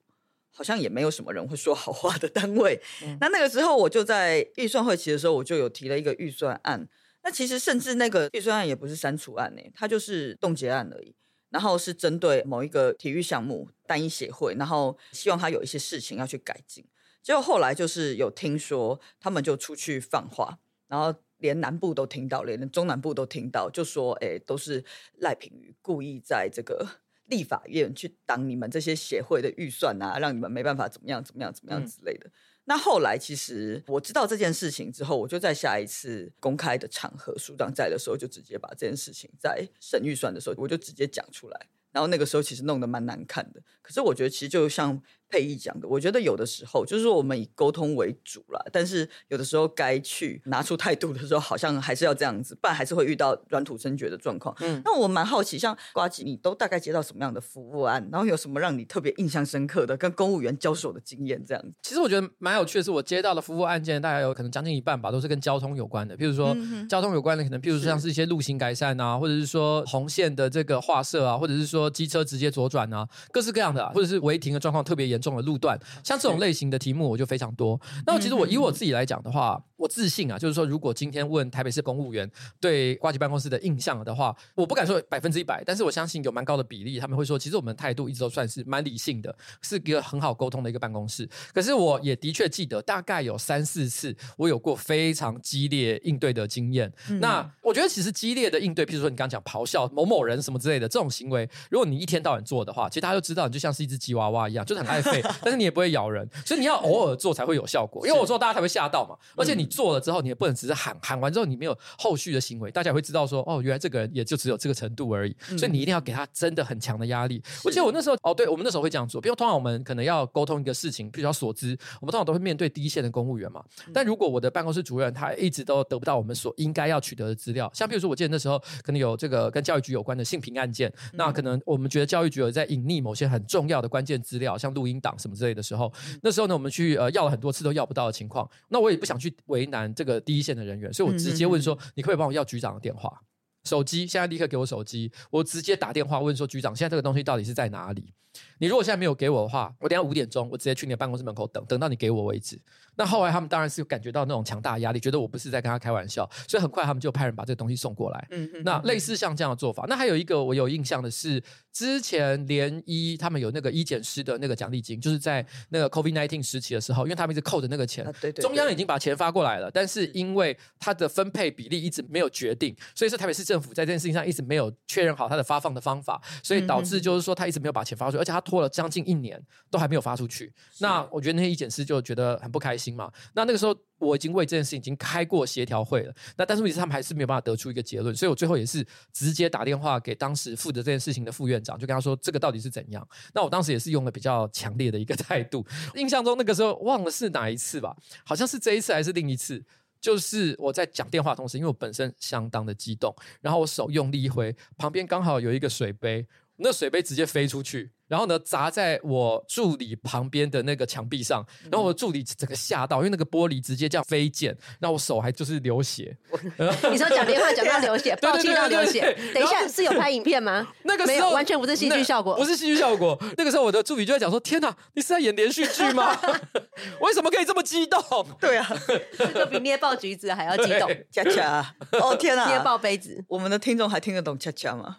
好像也没有什么人会说好话的单位。那那个时候我就在预算会期的时候，我就有提了一个预算案。那其实甚至那个预算案也不是删除案呢、它就是冻结案而已。然后是针对某一个体育项目单一协会，然后希望他有一些事情要去改进。结果后来就是有听说他们就出去放话，然后连南部都听到，连中南部都听到，就说：“哎，都是赖品妤故意在这个 立法院去挡你们这些协会的预算啊，让你们没办法怎么样怎么样怎么样嗯之类的。那后来其实我知道这件事情之后，我就在下一次公开的场合，署长在的时候，就直接把这件事情在审预算的时候，我就直接讲出来。然后那个时候其实弄得蛮难看的，可是我觉得其实就像佩仪讲的，我觉得有的时候就是说我们以沟通为主啦，但是有的时候该去拿出态度的时候，好像还是要这样子，不然还是会遇到软土生绝的状况。嗯那我蛮好奇，像瓜吉，你都大概接到什么样的服务案，然后有什么让你特别印象深刻的跟公务员交手的经验？这样子，其实我觉得蛮有趣的是，我接到的服务案件大概有可能将近一半吧，都是跟交通有关的。譬如说，交通有关的，可能譬如说像是一些路型改善啊，或者是说红线的这个画设啊，或者是说机车直接左转啊，各式各样的、啊，或者是违停的状况特别严重的路段，像这种类型的题目我就非常多。那其实我以我自己来讲的话，我自信啊，就是说如果今天问台北市公务员对瓜吉办公室的印象的话，我不敢说百分之一百，但是我相信有蛮高的比例，他们会说，其实我们态度一直都算是蛮理性的，是一个很好沟通的一个办公室。可是我也的确记得，大概有三四次我有过非常激烈应对的经验。那我觉得其实激烈的应对，譬如说你刚刚讲咆哮某某人什么之类的这种行为，如果你一天到晚做的话，其实大家就知道你就像是一只吉娃娃一样，就是很爱吠，但是你也不会咬人，所以你要偶尔做才会有效果。因为我做大家才会吓到嘛，而且你做了之后，你也不能只是喊喊完之后你没有后续的行为，大家也会知道说哦，原来这个人也就只有这个程度而已，所以你一定要给他真的很强的压力。我记得我那时候哦，对我们那时候会这样做，比如通常我们可能要沟通一个事情，比较所知，我们通常都会面对第一线的公务员嘛。但如果我的办公室主任他一直都得不到我们所应该要取得的资料，像比如说我记得那时候可能有这个跟教育局有关的性平案件，那可能我们觉得教育局有在隐匿某些很重要的关键资料，像录音档什么之类的时候，那时候呢我们去呃要了很多次都要不到的情况，那我也不想去为难这个第一线的人员，所以我直接问说，你可不可以帮我要局长的电话？手机现在立刻给我手机，我直接打电话问说局长，现在这个东西到底是在哪里？你如果现在没有给我的话，我等下五点钟我直接去你的办公室门口等，等到你给我为止。那后来他们当然是感觉到那种强大的压力，觉得我不是在跟他开玩笑，所以很快他们就派人把这个东西送过来。嗯那类似像这样的做法，那还有一个我有印象的是，之前联医他们有那个医检师的那个奖励金，就是在那个 COVID nineteen 时期的时候，因为他们一直扣着那个钱啊，对对中央已经把钱发过来了，但是因为它的分配比例一直没有决定，所以是台北市政府在这件事情上一直没有确认好它的发放的方法，所以导致就是说他一直没有把钱发出去，而且他拖了将近一年都还没有发出去。那我觉得那些意检师就觉得很不开心嘛。那那个时候我已经为这件事情已经开过协调会了，那但是问题是他们还是没有办法得出一个结论，所以我最后也是直接打电话给当时负责这件事情的副院长，就跟他说这个到底是怎样。那我当时也是用了比较强烈的一个态度，印象中那个时候忘了是哪一次吧，好像是这一次还是另一次。就是我在讲电话同时，因为我本身相当的激动，然后我手用力一挥，旁边刚好有一个水杯，那水杯直接飞出去，然后呢砸在我助理旁边的那个墙壁上，然后我助理整个吓到，因为那个玻璃直接这样飞溅，那我手还就是流血。你说讲电话讲到流血，对爆气到流血等一下是有拍影片吗？那个时候完全不是戏剧效果不。是戏剧效果。那个时候我的助理就在讲说：“天哪，你是在演连续剧吗？为什么可以这么激动？”对啊，这个比捏爆橘子还要激动，恰恰，哦天捏啊！爆杯子。我们的听众还听得懂恰恰吗？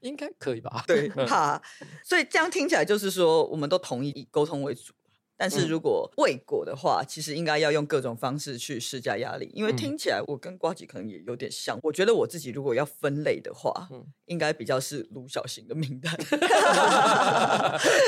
应该可以吧？对，哈，所以这样听起来就是说，我们都同意以沟通为主。但是如果未果的话，其实应该要用各种方式去施加压力，因为听起来我跟瓜吉可能也有点像。我觉得我自己如果要分类的话，应该比较是卢小型的名单。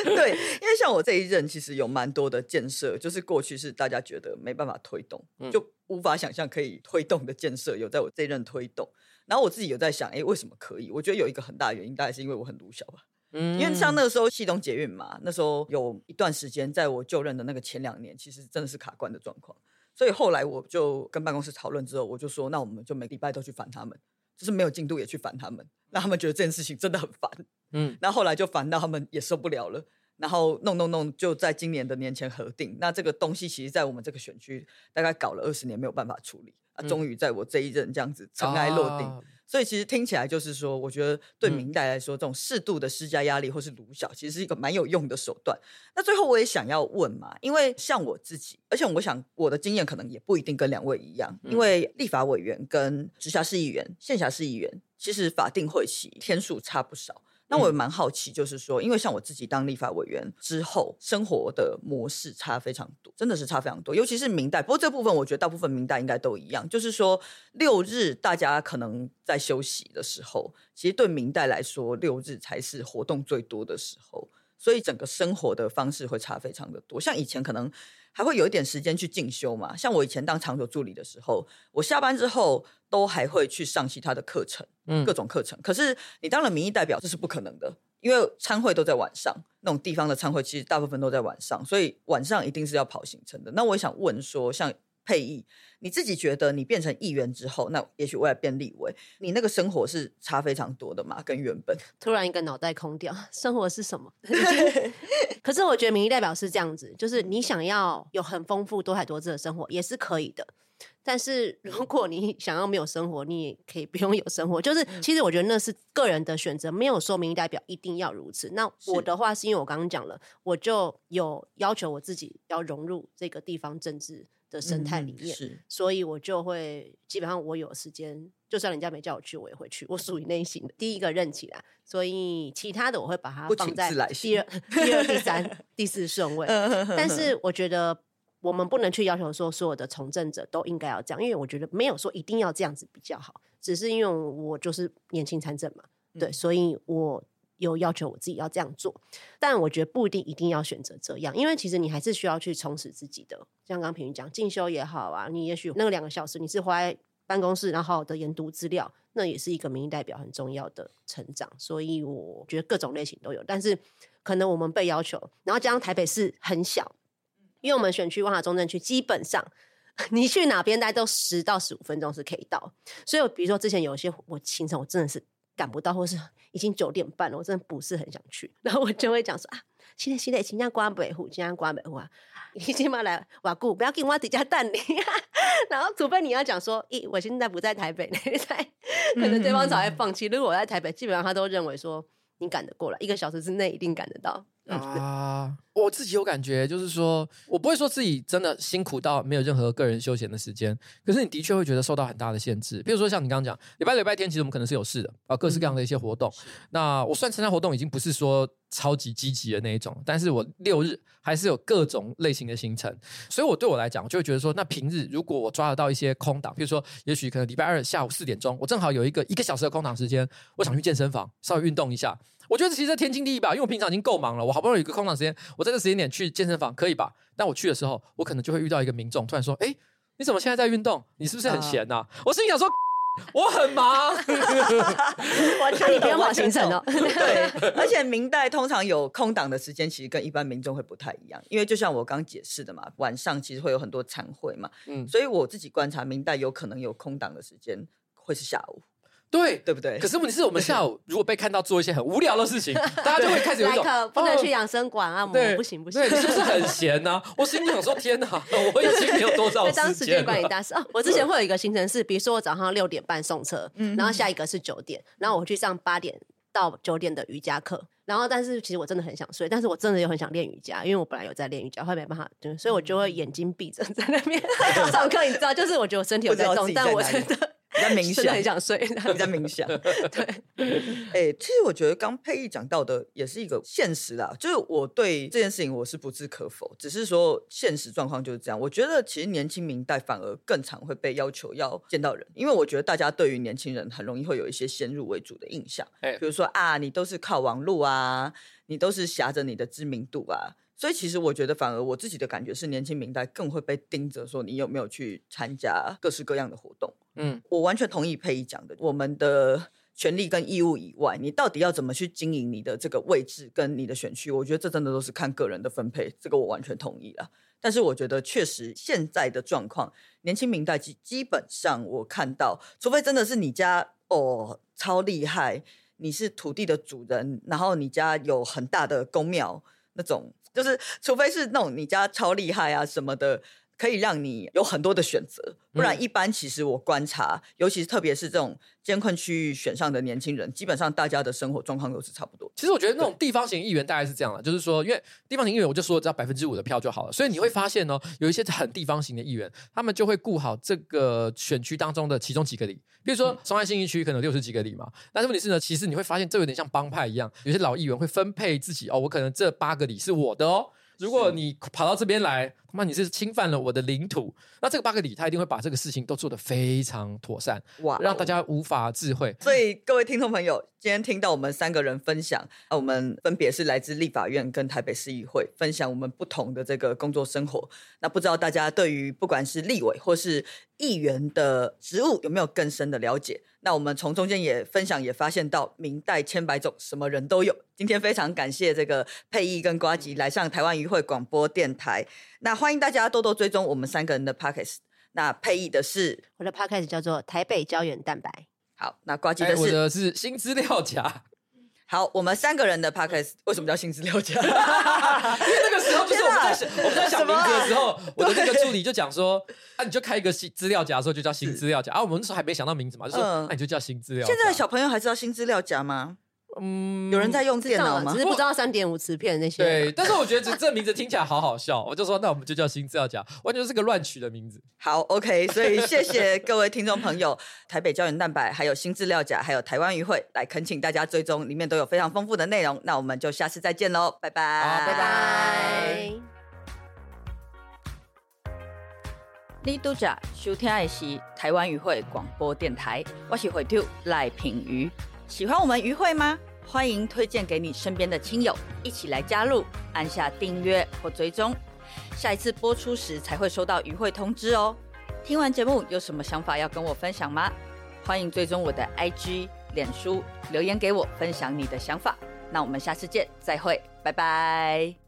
对，因为像我这一任，其实有蛮多的建设，就是过去是大家觉得没办法推动，就无法想象可以推动的建设，有在我这一任推动。然后我自己有在想，哎，为什么可以？我觉得有一个很大的原因，大概是因为我很卢小吧。嗯因为像那个时候系统捷运嘛，那时候有一段时间，在我就任的那个前两年，其实真的是卡关的状况。所以后来我就跟办公室讨论之后，我就说，那我们就每个礼拜都去烦他们，就是没有进度也去烦他们，让他们觉得这件事情真的很烦。嗯那后后来就烦到他们也受不了了，然后弄弄弄，就在今年的年前核定。那这个东西其实，在我们这个选区大概搞了二十年，没有办法处理啊，嗯终于在我这一任这样子尘埃落定。啊所以其实听起来就是说，我觉得对嗯明代来说，这种适度的施加压力或是鲁小，其实是一个蛮有用的手段。那最后我也想要问嘛，因为像我自己，而且我想我的经验可能也不一定跟两位一样，因为立法委员跟直辖市议员、县辖市议员，其实法定会期天数差不少。那我也蛮好奇，就是说，因为像我自己当立法委员之后，生活的模式差非常多，真的是差非常多。尤其是明代，不过这部分我觉得大部分明代应该都一样，就是说六日大家可能在休息的时候，其实对明代来说，六日才是活动最多的时候，所以整个生活的方式会差非常的多。像以前可能还会有一点时间去进修嘛，像我以前当场所助理的时候，我下班之后都还会去上其他的课程。嗯各种课程。可是你当了民意代表，这是不可能的，因为参会都在晚上，那种地方的参会其实大部分都在晚上，所以晚上一定是要跑行程的。那我也想问说，像佩义，你自己觉得你变成议员之后，那也许未来变立委，你那个生活是差非常多的嘛？跟原本突然一个脑袋空掉，生活是什么？可是我觉得民意代表是这样子，就是你想要有很丰富多彩多姿的生活也是可以的。但是如果你想要没有生活，你也可以不用有生活。就是其实我觉得那是个人的选择，没有说民意代表一定要如此。那我的话是因为我刚刚讲了，我就有要求我自己要融入这个地方政治的生态里面。嗯是所以我就会基本上我有时间，就算人家没叫我去，我也会去。我属于内型的第一个任期啦，所以其他的我会把它放在第二、第二、第三、第四顺位。但是我觉得我们不能去要求说所有的从政者都应该要这样，因为我觉得没有说一定要这样子比较好，只是因为我就是年轻参政嘛，对，嗯所以我。有要求我自己要这样做，但我觉得不一定一定要选择这样，因为其实你还是需要去充实自己的。像刚刚平云讲进修也好啊，你也许那个两个小时你是花在办公室，然后的研读资料，那也是一个民意代表很重要的成长。所以我觉得各种类型都有，但是可能我们被要求，然后加上台北市很小，因为我们选区万华中正区基本上。你去哪边待都十到十五分钟是可以到，所以比如说之前有一些我行程我真的是赶不到，或是已经九点半了，我真的不是很想去，然后我就会讲说啊，现在现在请假关北户，新疆关北户啊，你起码来瓦固，不要给我底下蛋你，然后除非你要讲说，咦，我现在不在台北，你 在可能对方才会放弃。如果我在台北，基本上他都认为说你赶得过来，一个小时之内一定赶得到。啊，我自己有感觉，就是说我不会说自己真的辛苦到没有任何个人休闲的时间，可是你的确会觉得受到很大的限制。比如说像你刚刚讲，礼拜六、礼拜天，其实我们可能是有事的啊，各式各样的一些活动。那我算参加活动已经不是说超级积极的那一种，但是我六日还是有各种类型的行程，所以我对我来讲，我就会觉得说，那平日如果我抓得到一些空档，比如说也许可能礼拜二下午四点钟，我正好有一个一个小时的空档时间，我想去健身房稍微运动一下。我觉得其实天经地义吧，因为我平常已经够忙了，我好不容易有一个空档时间，我在这时间点去健身房可以吧？但我去的时候，我可能就会遇到一个民众突然说：“哎，你怎么现在在运动？你是不是很闲呐？”我心里想说：“ 我很忙，完全你不用跑行程哦。”对，而且明代通常有空档的时间，其实跟一般民众会不太一样，因为就像我刚解释的嘛，晚上其实会有很多餐会嘛，嗯，所以我自己观察明代有可能有空档的时间会是下午。对，对不对？可是问题是我们下午 如果被看到做一些很无聊的事情，大家就会开始有一种不能去养生馆啊，不行不行，对，是不是很闲呢？我心里想说，天哪，我已经没有多少时间。当时间管理大师哦，我之前会有一个行程是，比如说我早上六点半送车，然后下一个是九点，然后我去上八点到九点的瑜伽课，然后但是其实我真的很想睡，但是我真的又很想练瑜伽，因为我本来有在练瑜伽，后来没办法，就所以我就会眼睛闭着在那边上课，你知道，就是我觉得我身体有在动，但我真的。比较明显，很想睡，比较明显。对，哎，其实我觉得刚佩义讲到的也是一个现实啦，就是我对这件事情我是不置可否，只是说现实状况就是这样。我觉得其实年轻明代反而更常会被要求要见到人，因为我觉得大家对于年轻人很容易会有一些先入为主的印象，哎，比如说啊，你都是靠网络啊，你都是挟着你的知名度啊。所以其实我觉得，反而我自己的感觉是，年轻明代更会被盯着，说你有没有去参加各式各样的活动。嗯，我完全同意佩仪讲的，我们的权利跟义务以外，你到底要怎么去经营你的这个位置跟你的选区？我觉得这真的都是看个人的分配，这个我完全同意了。但是我觉得确实现在的状况，年轻明代基基本上我看到，除非真的是你家哦超厉害，你是土地的主人，然后你家有很大的公庙那种。就是，除非是那种你家超厉害啊什么的，可以让你有很多的选择，不然一般其实我观察，尤其是特别是这种。监困区域选上的年轻人，基本上大家的生活状况都是差不多。其实我觉得那种地方型议员大概是这样的，就是说，因为地方型议员，我就说只要百分之五的票就好了。所以你会发现哦，有一些很地方型的议员，他们就会顾好这个选区当中的其中几个里。比如说松安新一区可能六十几个里嘛，但是问题是呢，其实你会发现这有点像帮派一样，有些老议员会分配自己哦，我可能这八个里是我的哦。如果你跑到这边来，他妈你是侵犯了我的领土，那这个八个里他一定会把这个事情都做得非常妥善，哇，让大家无法智慧。所以各位听众朋友，今天听到我们三个人分享，啊，我们分别是来自立法院跟台北市议会，分享我们不同的这个工作生活。那不知道大家对于不管是立委或是议员的职务有没有更深的了解？那我们从中间也分享，也发现到明代千百种，什么人都有。今天非常感谢这个佩义跟瓜吉来上台湾渔会广播电台。那欢迎大家多多追踪我们三个人的 p o c k e t 那佩义的是我的 p o c k e t 叫做台北胶原蛋白。好，那挂机的是我的是新资料夹。好，我们三个人的 podcast 为什么叫新资料夹？因为那个时候就是我们在我们在想名字的时候，我的那个助理就讲说，啊，你就开一个新资料夹的时候就叫新资料夹。啊，我们那时候还没想到名字嘛，就说那你就叫新资料。现在的小朋友还知道新资料夹吗？嗯，有人在用电脑吗？只是不知道三点五磁片那些。对，但是我觉得这这名字听起来好好笑，我就说那我们就叫新资料夹，完全是个乱取的名字。好，OK，所以谢谢各位听众朋友，台北胶原蛋白，还有新资料夹，还有台湾鱼会，来恳请大家追踪，里面都有非常丰富的内容。那我们就下次再见喽，拜拜，好，拜拜。你都者收听的是台湾语会广播电台，我是会长赖品瑜。喜欢我们鱼会吗？欢迎推荐给你身边的亲友，一起来加入，按下订阅或追踪，下一次播出时才会收到鱼会通知哦。听完节目有什么想法要跟我分享吗？欢迎追踪我的 IG、脸书，留言给我分享你的想法。那我们下次见，再会，拜拜。